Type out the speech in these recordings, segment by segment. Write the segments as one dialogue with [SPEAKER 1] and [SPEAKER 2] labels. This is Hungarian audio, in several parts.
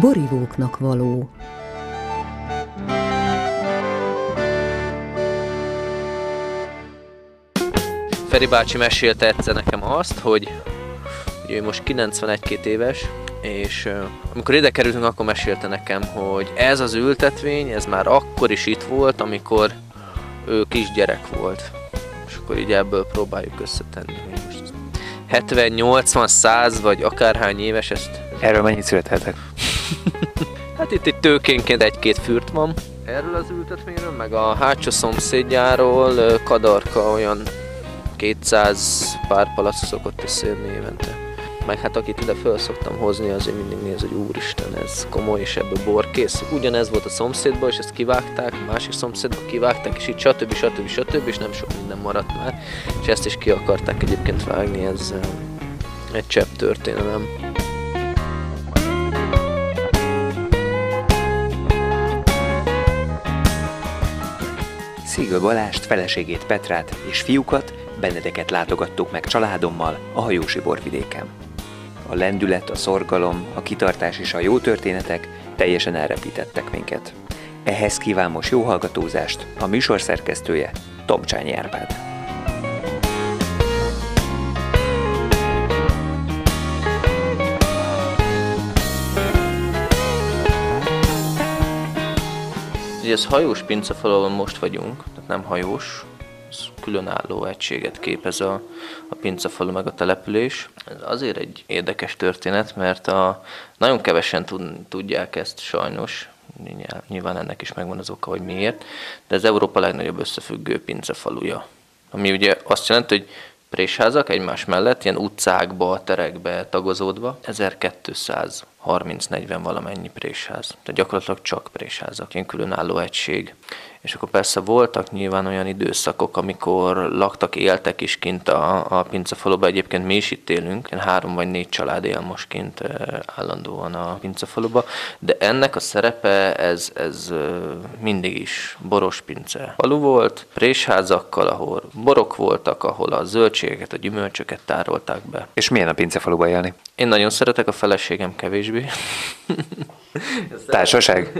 [SPEAKER 1] borivóknak való.
[SPEAKER 2] Feri bácsi mesélte egyszer nekem azt, hogy hogy ő most 91-2 éves, és uh, amikor ide kerültünk, akkor mesélte nekem, hogy ez az ültetvény, ez már akkor is itt volt, amikor ő kisgyerek volt. És akkor így ebből próbáljuk összetenni, hogy most 70, 80, 100 vagy akárhány éves, ezt...
[SPEAKER 3] Erről mennyit születhetek?
[SPEAKER 2] Hát itt, itt tőkénként egy-két fürt van. Erről az ültetvényről, meg a hátsó szomszédjáról Kadarka olyan 200 pár palack szokott összejönni évente meg hát akit ide föl szoktam hozni, azért mindig néz, hogy úristen, ez komoly, és ebből bor kész. Ugyanez volt a szomszédban, és ezt kivágták, másik szomszédban kivágták, és itt stb. stb. stb. és nem sok minden maradt már. És ezt is ki akarták egyébként vágni, ez egy csepp történelem.
[SPEAKER 3] Szigő Balást, feleségét Petrát és fiúkat, Benedeket látogattuk meg családommal a hajósi borvidéken a lendület, a szorgalom, a kitartás és a jó történetek teljesen elrepítettek minket. Ehhez kíván most jó hallgatózást a műsor szerkesztője Tomcsányi Árpád.
[SPEAKER 2] Ugye ez hajós pincefalon most vagyunk, tehát nem hajós, különálló egységet képez a, a pincefalu meg a település. Ez azért egy érdekes történet, mert a, nagyon kevesen tud, tudják ezt sajnos, nyilván ennek is megvan az oka, hogy miért, de ez Európa legnagyobb összefüggő pincefaluja. Ami ugye azt jelenti, hogy présházak egymás mellett, ilyen utcákba, terekbe tagozódva, 1230-40 valamennyi présház. Tehát gyakorlatilag csak présházak, ilyen különálló egység. És akkor persze voltak nyilván olyan időszakok, amikor laktak, éltek is kint a, a pincefaluba. Egyébként mi is itt élünk, három vagy négy család él most kint állandóan a pincefaluba. De ennek a szerepe, ez, ez mindig is boros pince falu volt, présházakkal, ahol borok voltak, ahol a zöldségeket, a gyümölcsöket tárolták be.
[SPEAKER 3] És milyen a pincefaluba élni?
[SPEAKER 2] Én nagyon szeretek, a feleségem kevésbé.
[SPEAKER 3] Társaság?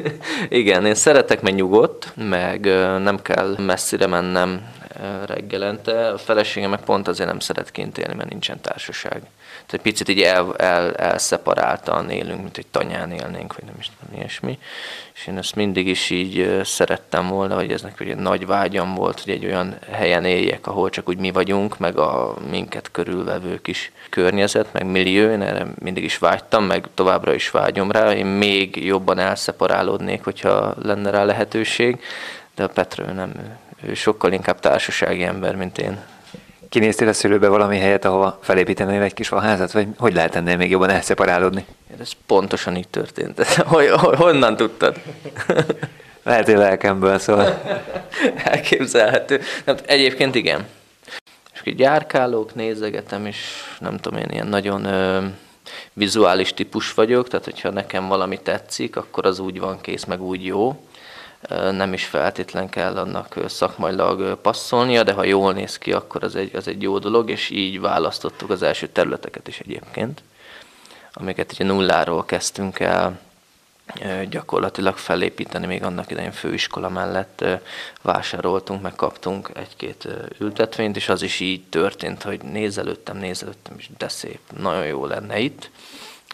[SPEAKER 2] Igen, én szeretek, mert nyugodt, meg nem kell messzire mennem reggelente. A feleségem meg pont azért nem szeret kint élni, mert nincsen társaság. Tehát egy picit így el, el, elszeparáltan élünk, mint egy tanyán élnénk, vagy nem is nem ilyesmi. És én ezt mindig is így szerettem volna, hogy ez nekem egy nagy vágyam volt, hogy egy olyan helyen éljek, ahol csak úgy mi vagyunk, meg a minket körülvevő kis környezet, meg millió, én erre mindig is vágytam, meg továbbra is vágyom rá. Én még jobban elszeparálódnék, hogyha lenne rá lehetőség, de a Petra nem, ő sokkal inkább társasági ember, mint én.
[SPEAKER 3] Kinéztél a szülőbe valami helyet, ahova felépítenél egy kis falházat, vagy hogy lehet ennél még jobban elszeparálódni?
[SPEAKER 2] Ez pontosan így történt. Honnan tudtad?
[SPEAKER 3] Lehet, hogy lelkemből szól.
[SPEAKER 2] Elképzelhető. Nem, egyébként igen. És így járkálok, nézegetem, és nem tudom, én ilyen nagyon ö, vizuális típus vagyok, tehát hogyha nekem valami tetszik, akkor az úgy van kész, meg úgy jó nem is feltétlen kell annak szakmailag passzolnia, de ha jól néz ki, akkor az egy, az egy jó dolog, és így választottuk az első területeket is egyébként, amiket ugye nulláról kezdtünk el gyakorlatilag felépíteni, még annak idején főiskola mellett vásároltunk, meg kaptunk egy-két ültetvényt, és az is így történt, hogy nézelődtem, nézelődtem, és de szép, nagyon jó lenne itt,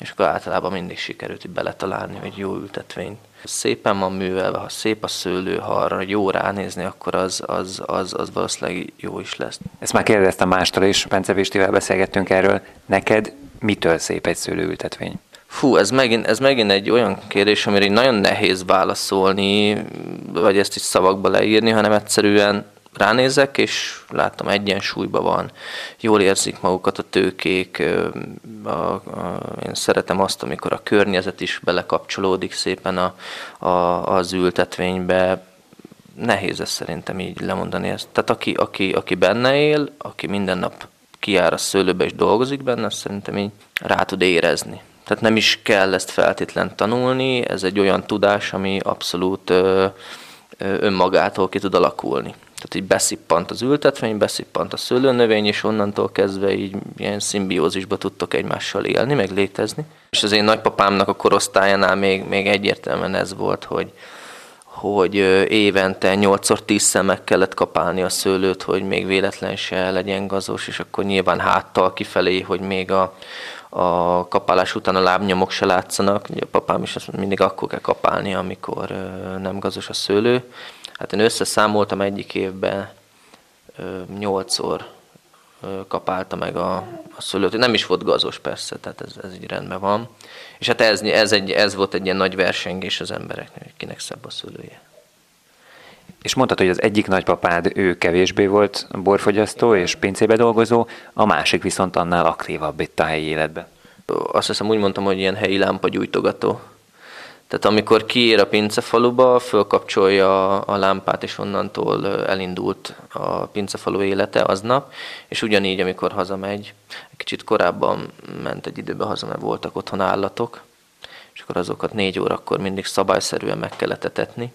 [SPEAKER 2] és akkor általában mindig sikerült beletalálni, hogy jó ültetvényt szépen van művelve, ha szép a szőlő, ha arra jó ránézni, akkor az, az, az, az valószínűleg jó is lesz.
[SPEAKER 3] Ezt már kérdeztem mástól is, Bence Pistivel beszélgettünk erről. Neked mitől szép egy szőlőültetvény?
[SPEAKER 2] Fú, ez megint, ez megint egy olyan kérdés, amire nagyon nehéz válaszolni, vagy ezt is szavakba leírni, hanem egyszerűen ránézek, és láttam egyensúlyban van, jól érzik magukat a tőkék, a, a, én szeretem azt, amikor a környezet is belekapcsolódik szépen a, a, az ültetvénybe, nehéz ez szerintem így lemondani ezt. Tehát aki, aki, aki benne él, aki minden nap kijár a szőlőbe és dolgozik benne, azt szerintem így rá tud érezni. Tehát nem is kell ezt feltétlen tanulni, ez egy olyan tudás, ami abszolút ö, ö, önmagától ki tud alakulni. Tehát így beszippant az ültetvény, beszippant a szőlőnövény, és onnantól kezdve így ilyen szimbiózisba tudtok egymással élni, meg létezni. És az én nagypapámnak a korosztályánál még, még egyértelműen ez volt, hogy, hogy évente 8-10 szemek kellett kapálni a szőlőt, hogy még véletlen se legyen gazos, és akkor nyilván háttal kifelé, hogy még a, a kapálás után a lábnyomok se látszanak. Ugye a papám is azt mindig akkor kell kapálni, amikor nem gazos a szőlő. Hát én összeszámoltam egyik évben nyolcszor kapálta meg a, a szőlőt. Nem is volt gazos persze, tehát ez, ez így rendben van. És hát ez, ez, egy, ez volt egy ilyen nagy versengés az embereknek, hogy kinek szebb a szőlője.
[SPEAKER 3] És mondtad, hogy az egyik nagypapád, ő kevésbé volt borfogyasztó és pincébe dolgozó, a másik viszont annál aktívabb itt a helyi életben.
[SPEAKER 2] Azt hiszem úgy mondtam, hogy ilyen helyi lámpagyújtogató. Tehát amikor kiér a pincefaluba, fölkapcsolja a lámpát, és onnantól elindult a pincefalu élete aznap, és ugyanígy, amikor hazamegy, egy kicsit korábban ment egy időben haza, mert voltak otthon állatok, és akkor azokat négy órakor mindig szabályszerűen meg kellett etetni.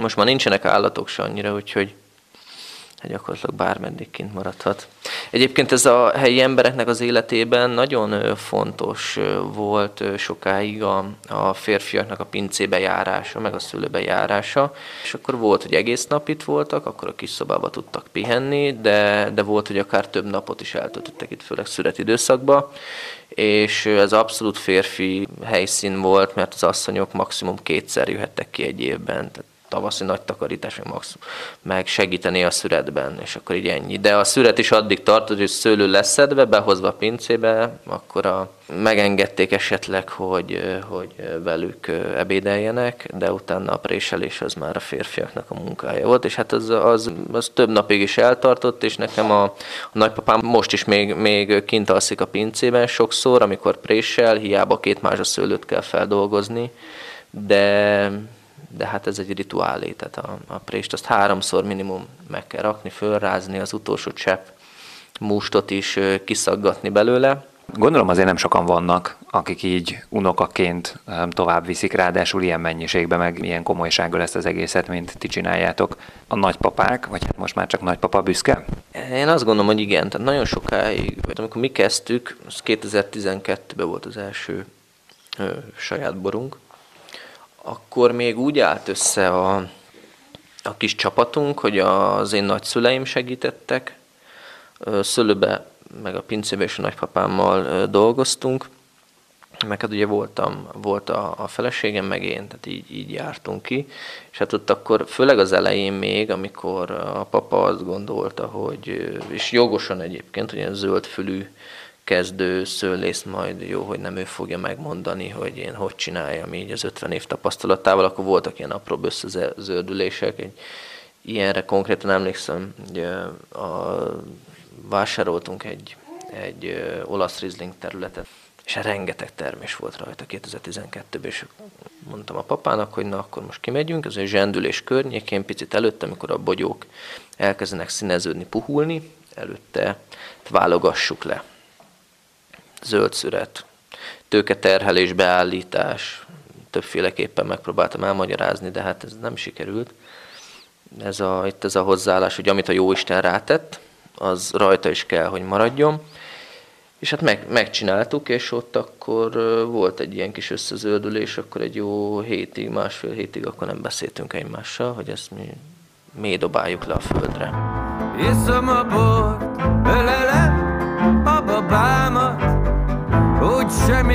[SPEAKER 2] Most már nincsenek állatok se annyira, úgyhogy gyakorlatilag bármeddig kint maradhat. Egyébként ez a helyi embereknek az életében nagyon fontos volt sokáig a, a férfiaknak a pincébe járása, meg a szülőbe járása, és akkor volt, hogy egész nap itt voltak, akkor a kis szobába tudtak pihenni, de, de volt, hogy akár több napot is eltöltöttek itt, főleg születidőszakba, és ez abszolút férfi helyszín volt, mert az asszonyok maximum kétszer jöhettek ki egy évben, tehát tavaszi nagy takarítás, meg, maximum, meg segíteni a szüretben, és akkor így ennyi. De a szüret is addig tartott, hogy szőlő leszedve, behozva a pincébe, akkor a, megengedték esetleg, hogy, hogy velük ebédeljenek, de utána a préselés az már a férfiaknak a munkája volt, és hát az, az, az több napig is eltartott, és nekem a, a nagypapám most is még, még kint alszik a pincében sokszor, amikor présel, hiába két mázsa szőlőt kell feldolgozni, de de hát ez egy rituálé, tehát a, a prést azt háromszor minimum meg kell rakni, fölrázni az utolsó csepp mustot is kiszaggatni belőle.
[SPEAKER 3] Gondolom azért nem sokan vannak, akik így unokaként tovább viszik, ráadásul ilyen mennyiségben, meg ilyen komolysággal ezt az egészet, mint ti csináljátok. A nagypapák, vagy hát most már csak nagypapa büszke?
[SPEAKER 2] Én azt gondolom, hogy igen. Tehát nagyon sokáig, amikor mi kezdtük, az 2012-ben volt az első ö, saját borunk, akkor még úgy állt össze a, a kis csapatunk, hogy az én nagyszüleim segítettek, szülőbe, meg a pincébe és a nagypapámmal dolgoztunk, meg hát ugye voltam, volt a, a feleségem, meg én, tehát így, így jártunk ki, és hát ott akkor, főleg az elején még, amikor a papa azt gondolta, hogy, és jogosan egyébként, hogy ilyen zöldfülű kezdő szőlész majd jó, hogy nem ő fogja megmondani, hogy én hogy csináljam így az 50 év tapasztalatával, akkor voltak ilyen apró összezöldülések. Egy, ilyenre konkrétan emlékszem, hogy a, vásároltunk egy, egy olasz rizling területet, és rengeteg termés volt rajta 2012-ben, és mondtam a papának, hogy na akkor most kimegyünk, ez egy zsendülés környékén, picit előtte, amikor a bogyók elkezdenek színeződni, puhulni, előtte válogassuk le zöld szüret, tőketerhelés, beállítás, többféleképpen megpróbáltam elmagyarázni, de hát ez nem sikerült. Ez a, itt ez a hozzáállás, hogy amit a Jóisten rátett, az rajta is kell, hogy maradjon. És hát meg, megcsináltuk, és ott akkor volt egy ilyen kis összezöldülés, akkor egy jó hétig, másfél hétig akkor nem beszéltünk egymással, hogy ezt mi mély dobáljuk le a földre. Iszom a bort, ölelem a babámat, úgy sem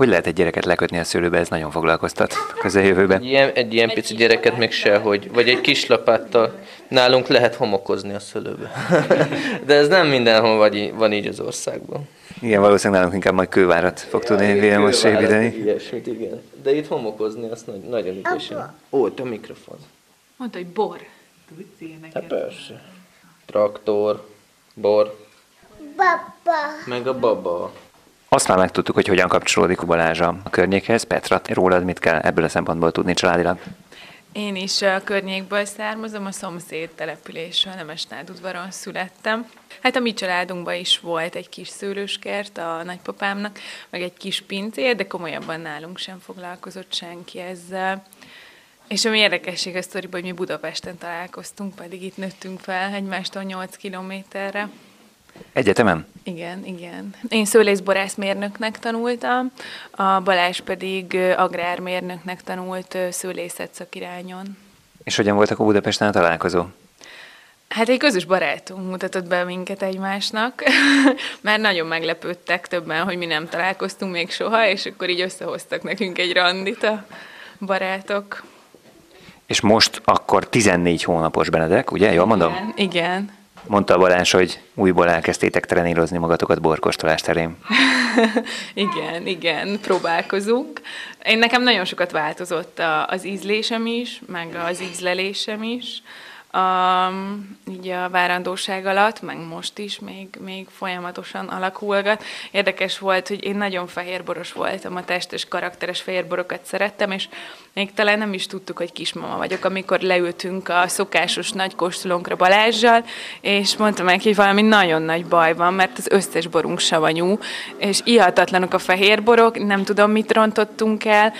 [SPEAKER 3] Hogy lehet egy gyereket lekötni a szőlőbe, ez nagyon foglalkoztat a közeljövőben.
[SPEAKER 2] Egy ilyen, egy ilyen pici gyereket még sehogy, vagy egy kis lapáttal. Nálunk lehet homokozni a szőlőbe. De ez nem mindenhol vagy, van így az országban.
[SPEAKER 3] Igen, valószínűleg nálunk inkább majd kővárat fog tudni Vilmos építeni.
[SPEAKER 2] Ilyesmit, igen. De itt homokozni, azt nagy, nagyon ügyesen. Ó, itt a mikrofon.
[SPEAKER 1] Mondta, hogy bor. Tudsz ilyeneket?
[SPEAKER 2] Hát persze. Traktor, bor,
[SPEAKER 4] Baba.
[SPEAKER 2] meg a baba.
[SPEAKER 3] Azt már megtudtuk, hogy hogyan kapcsolódik Balázs a környékhez. Petra, rólad mit kell ebből a szempontból tudni családilag?
[SPEAKER 1] Én is a környékből származom, a szomszéd településről, Nemesnád udvaron születtem. Hát a mi családunkban is volt egy kis szőlőskert a nagypapámnak, meg egy kis pincér, de komolyabban nálunk sem foglalkozott senki ezzel. És ami érdekesség a sztoriban, hogy mi Budapesten találkoztunk, pedig itt nőttünk fel egymástól 8 kilométerre.
[SPEAKER 3] Egyetemen?
[SPEAKER 1] Igen, igen. Én szőlészborászmérnöknek tanultam, a Balázs pedig agrármérnöknek tanult szőlészet szakirányon.
[SPEAKER 3] És hogyan voltak a Budapesten a találkozó?
[SPEAKER 1] Hát egy közös barátunk mutatott be minket egymásnak, mert nagyon meglepődtek többen, hogy mi nem találkoztunk még soha, és akkor így összehoztak nekünk egy randit a barátok.
[SPEAKER 3] És most akkor 14 hónapos Benedek, ugye? Jól mondom?
[SPEAKER 1] Igen, igen.
[SPEAKER 3] Mondta Balázs, hogy újból elkezdtétek trenírozni magatokat borkostolás terén.
[SPEAKER 1] igen, igen, próbálkozunk. Én nekem nagyon sokat változott a, az ízlésem is, meg az ízlelésem is. A, így a várandóság alatt, meg most is még, még folyamatosan alakulgat. Érdekes volt, hogy én nagyon fehérboros voltam, a testes, karakteres fehérborokat szerettem, és még talán nem is tudtuk, hogy kismama vagyok, amikor leültünk a szokásos nagy kóstolónkra Balázsjal, és mondtam neki, hogy valami nagyon nagy baj van, mert az összes borunk savanyú, és ihatatlanok a fehérborok, nem tudom, mit rontottunk el,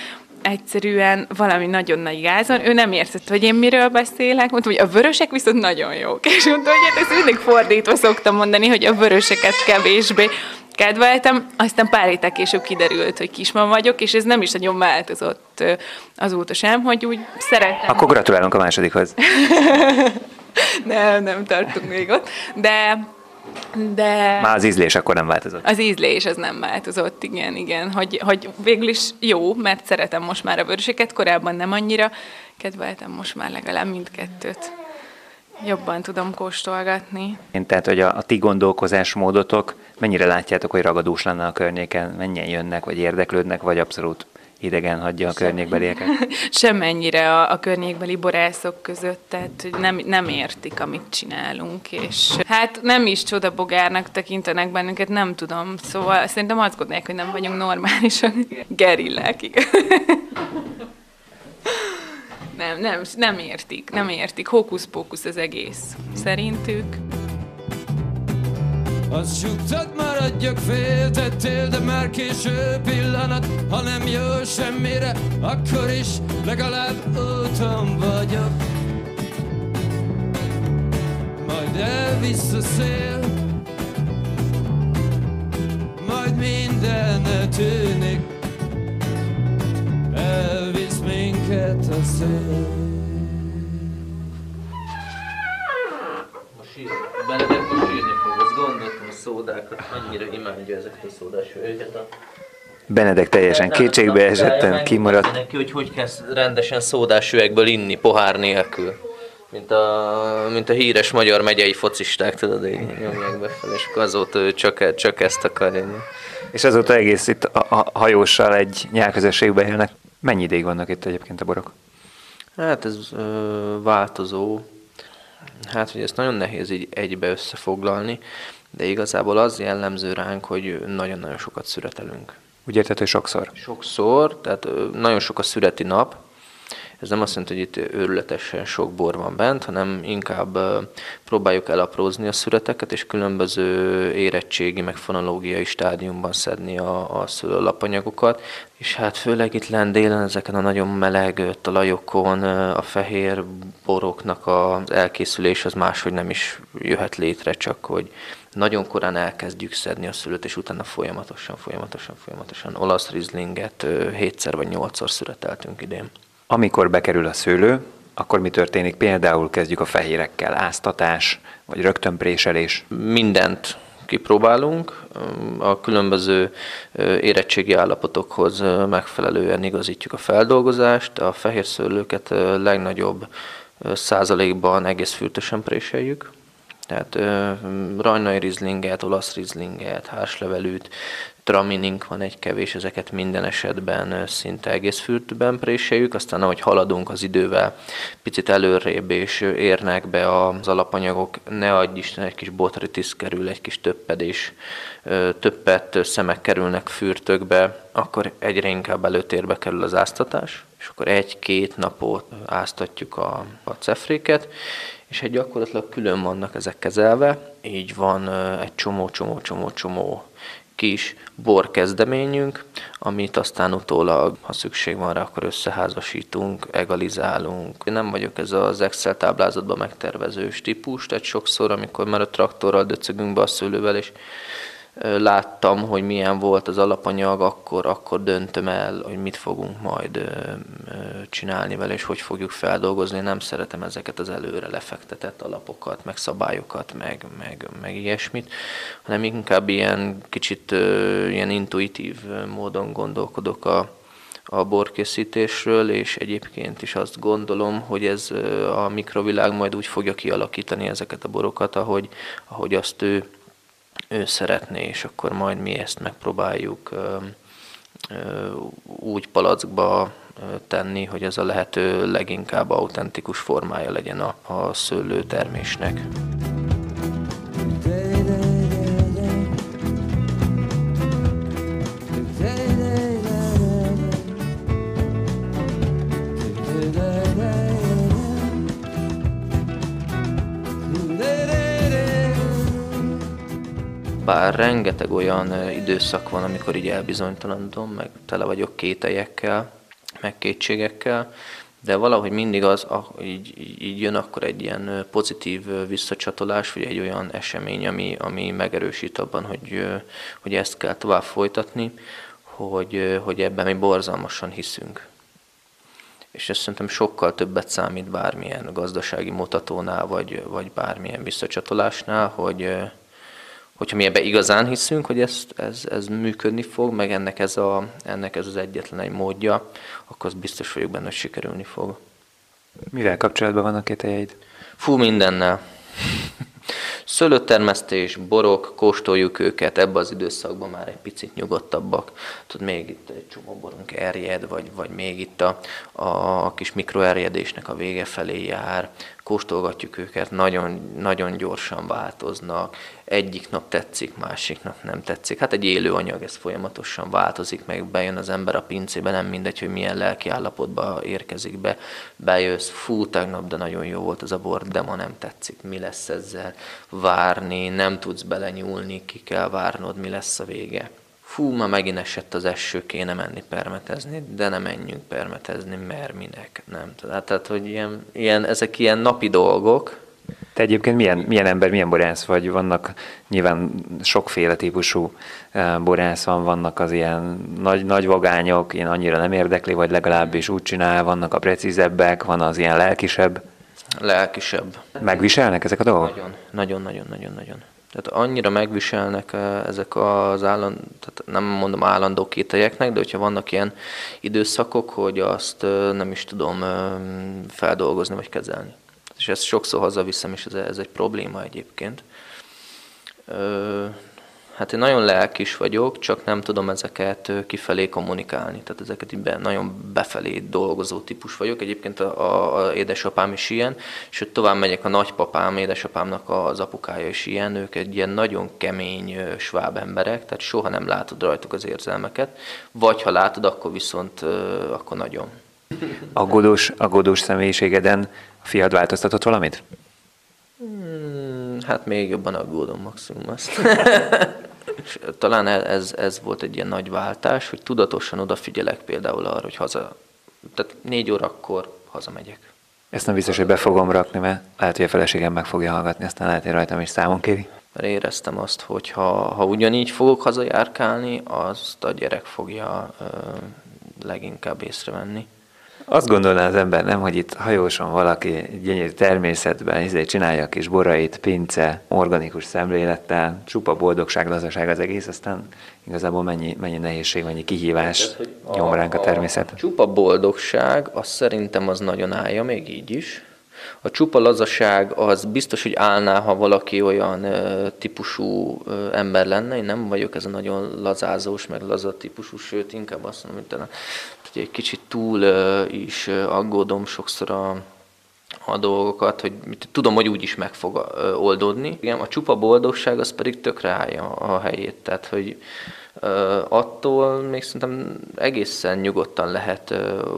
[SPEAKER 1] egyszerűen valami nagyon nagy gázon. Ő nem értette, hogy én miről beszélek. Mondta, hogy a vörösek viszont nagyon jók. És mondta, hogy hát ezt mindig fordítva szoktam mondani, hogy a vöröseket kevésbé kedveltem. Aztán pár héttel később kiderült, hogy kismama vagyok, és ez nem is nagyon változott azóta sem, hogy úgy szeretem.
[SPEAKER 3] Akkor gratulálunk a másodikhoz.
[SPEAKER 1] Nem, nem tartunk még ott. De, de...
[SPEAKER 3] Már az ízlés akkor nem változott.
[SPEAKER 1] Az ízlés az nem változott, igen, igen. Hogy, hogy végül is jó, mert szeretem most már a vöröseket, korábban nem annyira, kedveltem most már legalább mindkettőt. Jobban tudom kóstolgatni.
[SPEAKER 3] Én tehát, hogy a, a ti gondolkozásmódotok, mennyire látjátok, hogy ragadós lenne a környéken, mennyien jönnek, vagy érdeklődnek, vagy abszolút idegen hagyja a környékbelieket?
[SPEAKER 1] Semennyire a, a környékbeli borászok között, tehát hogy nem, nem értik, amit csinálunk, és hát nem is csodabogárnak tekintenek bennünket, nem tudom, szóval szerintem azt gondolják, hogy nem vagyunk normálisak. Gerillák, igen. Nem, nem, nem értik, nem értik. Hókusz-pókusz az egész, szerintük.
[SPEAKER 5] Azt csuktad, maradjak, féltettél, de már késő pillanat Ha nem jó semmire, akkor is legalább úton vagyok. Majd elvisz a szél Majd minden tűnik. Elvisz minket a szél.
[SPEAKER 2] Most sír, Benedek most sírni fog, azt gondoltam a szódákat, annyira imádja ezeket a szódás őket. A...
[SPEAKER 3] Benedek teljesen
[SPEAKER 2] Nem
[SPEAKER 3] kétségbe esetten kimaradt.
[SPEAKER 2] Neki, hogy hogy kell rendesen szódás üvegből inni, pohár nélkül. Mint a, mint a híres magyar megyei focisták, tudod, így nyomják befelé, és akkor azóta ő csak, csak ezt akar inni.
[SPEAKER 3] És azóta egész itt a, a hajóssal egy nyelközösségben élnek. Mennyi ideig vannak itt egyébként a borok?
[SPEAKER 2] Hát ez ö, változó. Hát, hogy ezt nagyon nehéz így egybe összefoglalni, de igazából az jellemző ránk, hogy nagyon-nagyon sokat szüretelünk.
[SPEAKER 3] Úgy érted, hogy sokszor?
[SPEAKER 2] Sokszor, tehát nagyon sok a szüreti nap. Ez nem azt jelenti, hogy itt őrületesen sok bor van bent, hanem inkább próbáljuk elaprózni a szüreteket, és különböző érettségi, meg fonológiai stádiumban szedni a, a szőlőlapanyagokat. És hát főleg itt lent délen, ezeken a nagyon meleg talajokon a fehér boroknak az elkészülés az máshogy nem is jöhet létre, csak hogy nagyon korán elkezdjük szedni a szülőt, és utána folyamatosan, folyamatosan, folyamatosan olasz rizlinget ö, hétszer vagy nyolcszor szüreteltünk idén.
[SPEAKER 3] Amikor bekerül a szőlő, akkor mi történik? Például kezdjük a fehérekkel, áztatás, vagy rögtön préselés.
[SPEAKER 2] Mindent kipróbálunk. A különböző érettségi állapotokhoz megfelelően igazítjuk a feldolgozást. A fehér szőlőket legnagyobb százalékban egész fürtösen préseljük. Tehát rajnai rizlinget, olasz rizlinget, hárslevelűt, traminink van egy kevés, ezeket minden esetben szinte egész fürtben préseljük, aztán ahogy haladunk az idővel, picit előrébb és érnek be az alapanyagok, ne adj Isten, egy kis botritis kerül, egy kis töppedés, többet szemek kerülnek fürtökbe, akkor egyre inkább előtérbe kerül az áztatás, és akkor egy-két napot áztatjuk a, a cefréket, és egy gyakorlatilag külön vannak ezek kezelve, így van egy csomó-csomó-csomó-csomó kis bor kezdeményünk, amit aztán utólag, ha szükség van rá, akkor összeházasítunk, egalizálunk. Én nem vagyok ez az Excel táblázatban megtervezős típus, tehát sokszor, amikor már a traktorral döcögünk be a szőlővel, és láttam, hogy milyen volt az alapanyag, akkor, akkor döntöm el, hogy mit fogunk majd csinálni vele, és hogy fogjuk feldolgozni. Nem szeretem ezeket az előre lefektetett alapokat, meg szabályokat, meg, meg, meg ilyesmit, hanem inkább ilyen kicsit ilyen intuitív módon gondolkodok a, a borkészítésről, és egyébként is azt gondolom, hogy ez a mikrovilág majd úgy fogja kialakítani ezeket a borokat, ahogy, ahogy azt ő ő szeretné, és akkor majd mi ezt megpróbáljuk úgy palackba tenni, hogy ez a lehető leginkább autentikus formája legyen a, a szőlőtermésnek. Bár rengeteg olyan időszak van, amikor így elbizonytalanodom, meg tele vagyok kételyekkel, meg kétségekkel, de valahogy mindig az, így, így jön akkor egy ilyen pozitív visszacsatolás, vagy egy olyan esemény, ami, ami megerősít abban, hogy, hogy ezt kell tovább folytatni, hogy, hogy ebben mi borzalmasan hiszünk. És ez szerintem sokkal többet számít bármilyen gazdasági mutatónál, vagy, vagy bármilyen visszacsatolásnál, hogy, hogyha mi ebbe igazán hiszünk, hogy ez, ez, ez működni fog, meg ennek ez, a, ennek ez az egyetlen egy módja, akkor az biztos vagyok benne, hogy sikerülni fog.
[SPEAKER 3] Mivel kapcsolatban vannak kételjeid?
[SPEAKER 2] Fú, mindennel. Szőlőtermesztés, borok, kóstoljuk őket, ebbe az időszakban már egy picit nyugodtabbak. Tudod, még itt egy csomó borunk erjed, vagy, vagy még itt a, a kis mikroerjedésnek a vége felé jár, kóstolgatjuk őket, nagyon, nagyon gyorsan változnak, egyik nap tetszik, másik nap nem tetszik. Hát egy élő anyag, ez folyamatosan változik, meg bejön az ember a pincébe, nem mindegy, hogy milyen lelki állapotba érkezik be, bejössz, fú, tegnap, de nagyon jó volt az a bor, de ma nem tetszik, mi lesz ezzel, várni, nem tudsz belenyúlni, ki kell várnod, mi lesz a vége fú, ma megint esett az eső, kéne menni permetezni, de nem menjünk permetezni, mert minek, nem tudom. Tehát, hogy ilyen, ilyen, ezek ilyen napi dolgok.
[SPEAKER 3] Te egyébként milyen, milyen ember, milyen borász vagy? Vannak nyilván sokféle típusú eh, borász van, vannak az ilyen nagy, nagy vagányok, én annyira nem érdekli, vagy legalábbis úgy csinál, vannak a precízebbek, van az ilyen lelkisebb.
[SPEAKER 2] Lelkisebb.
[SPEAKER 3] Megviselnek ezek a dolgok?
[SPEAKER 2] Nagyon, nagyon, nagyon, nagyon, nagyon. Tehát annyira megviselnek eh, ezek az állandó, tehát nem mondom állandó kételyeknek, de hogyha vannak ilyen időszakok, hogy azt eh, nem is tudom eh, feldolgozni vagy kezelni. És ezt sokszor hazaviszem, és ez, ez egy probléma egyébként. Hát én nagyon lelkis vagyok, csak nem tudom ezeket kifelé kommunikálni. Tehát ezeket be, nagyon befelé dolgozó típus vagyok. Egyébként a, a, a édesapám is ilyen, és ott tovább megyek a nagypapám, édesapámnak az apukája is ilyen. Ők egy ilyen nagyon kemény sváb emberek, tehát soha nem látod rajtuk az érzelmeket. Vagy ha látod, akkor viszont akkor nagyon.
[SPEAKER 3] Aggódós, aggódós személyiségeden a fiad változtatott valamit?
[SPEAKER 2] Hmm, hát még jobban aggódom maximum azt. És talán ez, ez volt egy ilyen nagy váltás, hogy tudatosan odafigyelek például arra, hogy haza, tehát négy órakor hazamegyek.
[SPEAKER 3] Ezt nem biztos, hogy be fogom rakni, mert lehet, hogy a feleségem meg fogja hallgatni, aztán lehet, hogy rajtam is számon kéri.
[SPEAKER 2] Mert éreztem azt, hogy ha, ha ugyanígy fogok hazajárkálni, azt a gyerek fogja ö, leginkább észrevenni.
[SPEAKER 3] Azt gondolná az ember, nem, hogy itt hajóson valaki gyönyörű természetben izé csinálja a kis borait, pince, organikus szemlélettel, csupa boldogság, lazaság az egész, aztán igazából mennyi, mennyi nehézség, mennyi kihívás nyom ránk a természet.
[SPEAKER 2] A csupa boldogság, az szerintem az nagyon állja, még így is. A csupa lazaság az biztos, hogy állná, ha valaki olyan ö, típusú ö, ember lenne. Én nem vagyok ez a nagyon lazázós, meg laza típusú, sőt, inkább azt mondom, hogy hogy egy kicsit túl ö, is aggódom sokszor a, a dolgokat, hogy tudom, hogy úgy is meg fog oldódni. Igen, a csupa boldogság az pedig tökre állja a helyét, tehát hogy attól még szerintem egészen nyugodtan lehet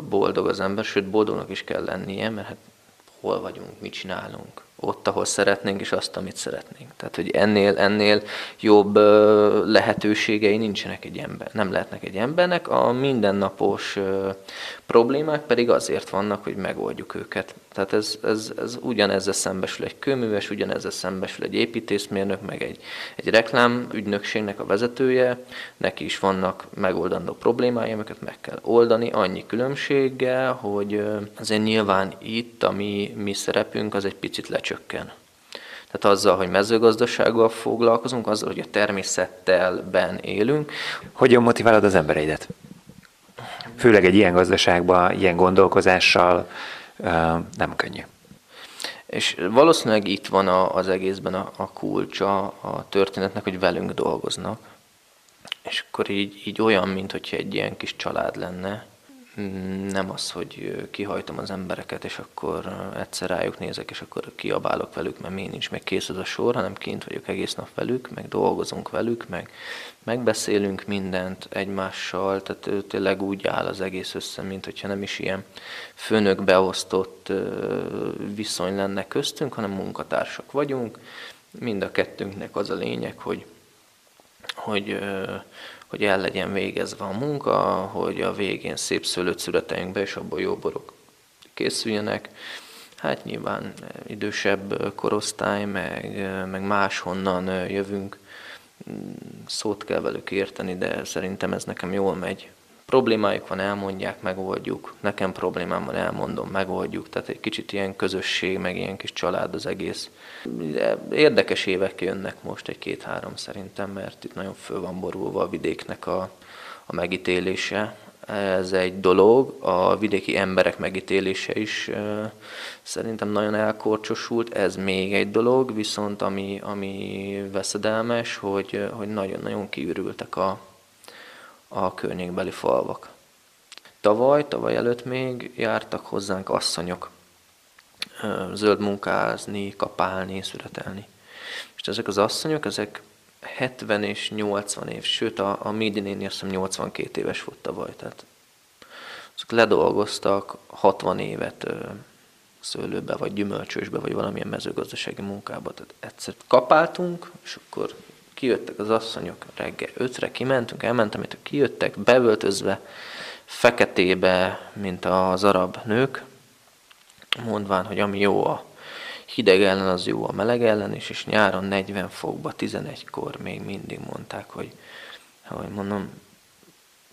[SPEAKER 2] boldog az ember, sőt boldognak is kell lennie, mert hát hol vagyunk, mit csinálunk, ott, ahol szeretnénk, és azt, amit szeretnénk. Tehát, hogy ennél, ennél jobb lehetőségei nincsenek egy ember, nem lehetnek egy embernek, a mindennapos problémák pedig azért vannak, hogy megoldjuk őket. Tehát ez, ez, ez ugyanezzel szembesül egy kőműves, ugyanezzel szembesül egy építészmérnök, meg egy, egy reklám ügynökségnek a vezetője, neki is vannak megoldandó problémái, amiket meg kell oldani, annyi különbséggel, hogy azért nyilván itt a mi, mi szerepünk az egy picit lecsökken. Tehát azzal, hogy mezőgazdasággal foglalkozunk, azzal, hogy a természettelben élünk.
[SPEAKER 3] Hogyan motiválod az embereidet? Főleg egy ilyen gazdaságban, ilyen gondolkozással, nem könnyű.
[SPEAKER 2] És valószínűleg itt van a, az egészben a, a kulcsa a történetnek, hogy velünk dolgoznak. És akkor így, így olyan, mint hogyha egy ilyen kis család lenne, nem az, hogy kihajtom az embereket, és akkor egyszer rájuk nézek, és akkor kiabálok velük, mert még nincs meg kész az a sor, hanem kint vagyok egész nap velük, meg dolgozunk velük, meg megbeszélünk mindent egymással, tehát tényleg úgy áll az egész össze, mint hogyha nem is ilyen főnök beosztott viszony lenne köztünk, hanem munkatársak vagyunk. Mind a kettőnknek az a lényeg, hogy, hogy hogy el legyen végezve a munka, hogy a végén szép szőlőt születeljünk be, és abból jó borok készüljenek. Hát nyilván idősebb korosztály, meg, meg máshonnan jövünk, szót kell velük érteni, de szerintem ez nekem jól megy problémájuk van, elmondják, megoldjuk. Nekem problémám van, elmondom, megoldjuk. Tehát egy kicsit ilyen közösség, meg ilyen kis család az egész. Érdekes évek jönnek most, egy-két-három szerintem, mert itt nagyon föl van borulva a vidéknek a, a megítélése. Ez egy dolog, a vidéki emberek megítélése is szerintem nagyon elkorcsosult, ez még egy dolog, viszont ami, ami veszedelmes, hogy, hogy nagyon-nagyon kiürültek a, a környékbeli falvak. Tavaly, tavaly előtt még jártak hozzánk asszonyok zöld munkázni, kapálni, születelni. És ezek az asszonyok, ezek 70 és 80 év, sőt a, a Midi néni azt hiszem 82 éves volt tavaly, tehát azok ledolgoztak 60 évet szőlőbe, vagy gyümölcsösbe, vagy valamilyen mezőgazdasági munkába. Tehát egyszer kapáltunk, és akkor kijöttek az asszonyok reggel ötre, kimentünk, elmentem, itt kijöttek, bevöltözve, feketébe, mint az arab nők, mondván, hogy ami jó a hideg ellen, az jó a meleg ellen is, és nyáron 40 fokba, 11-kor még mindig mondták, hogy, hogy mondom,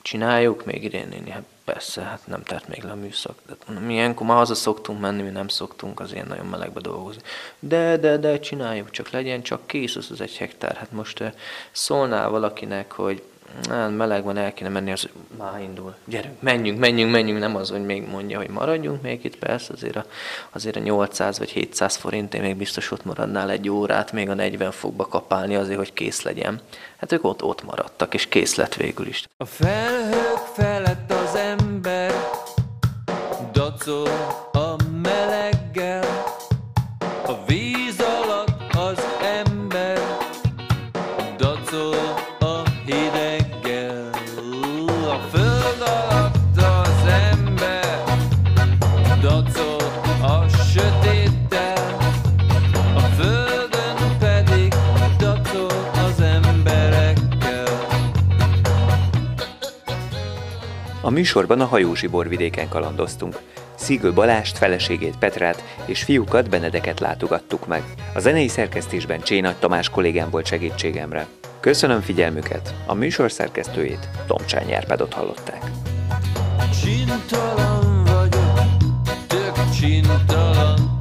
[SPEAKER 2] csináljuk még idén néni, hát persze, hát nem tart még le a műszak. De mondom, ilyenkor már haza szoktunk menni, mi nem szoktunk az ilyen nagyon melegbe dolgozni. De, de, de, csináljuk, csak legyen csak kész az, az egy hektár. Hát most eh, szólnál valakinek, hogy hát meleg van, el kéne menni, az már indul. Gyerünk, menjünk, menjünk, menjünk, nem az, hogy még mondja, hogy maradjunk még itt, persze azért a, azért a 800 vagy 700 forintért még biztos ott maradnál egy órát, még a 40 fokba kapálni azért, hogy kész legyen. Hát ők ott, ott maradtak, és kész lett végül is.
[SPEAKER 5] A felhők felett az ember dacol
[SPEAKER 3] műsorban a hajós borvidéken kalandoztunk. Szigő Balást, feleségét Petrát és fiúkat Benedeket látogattuk meg. A zenei szerkesztésben Csénagy Tamás kollégám volt segítségemre. Köszönöm figyelmüket, a műsor szerkesztőjét Tomcsány Árpádot hallották.
[SPEAKER 5] Csintalan vagyok, tök csintalan.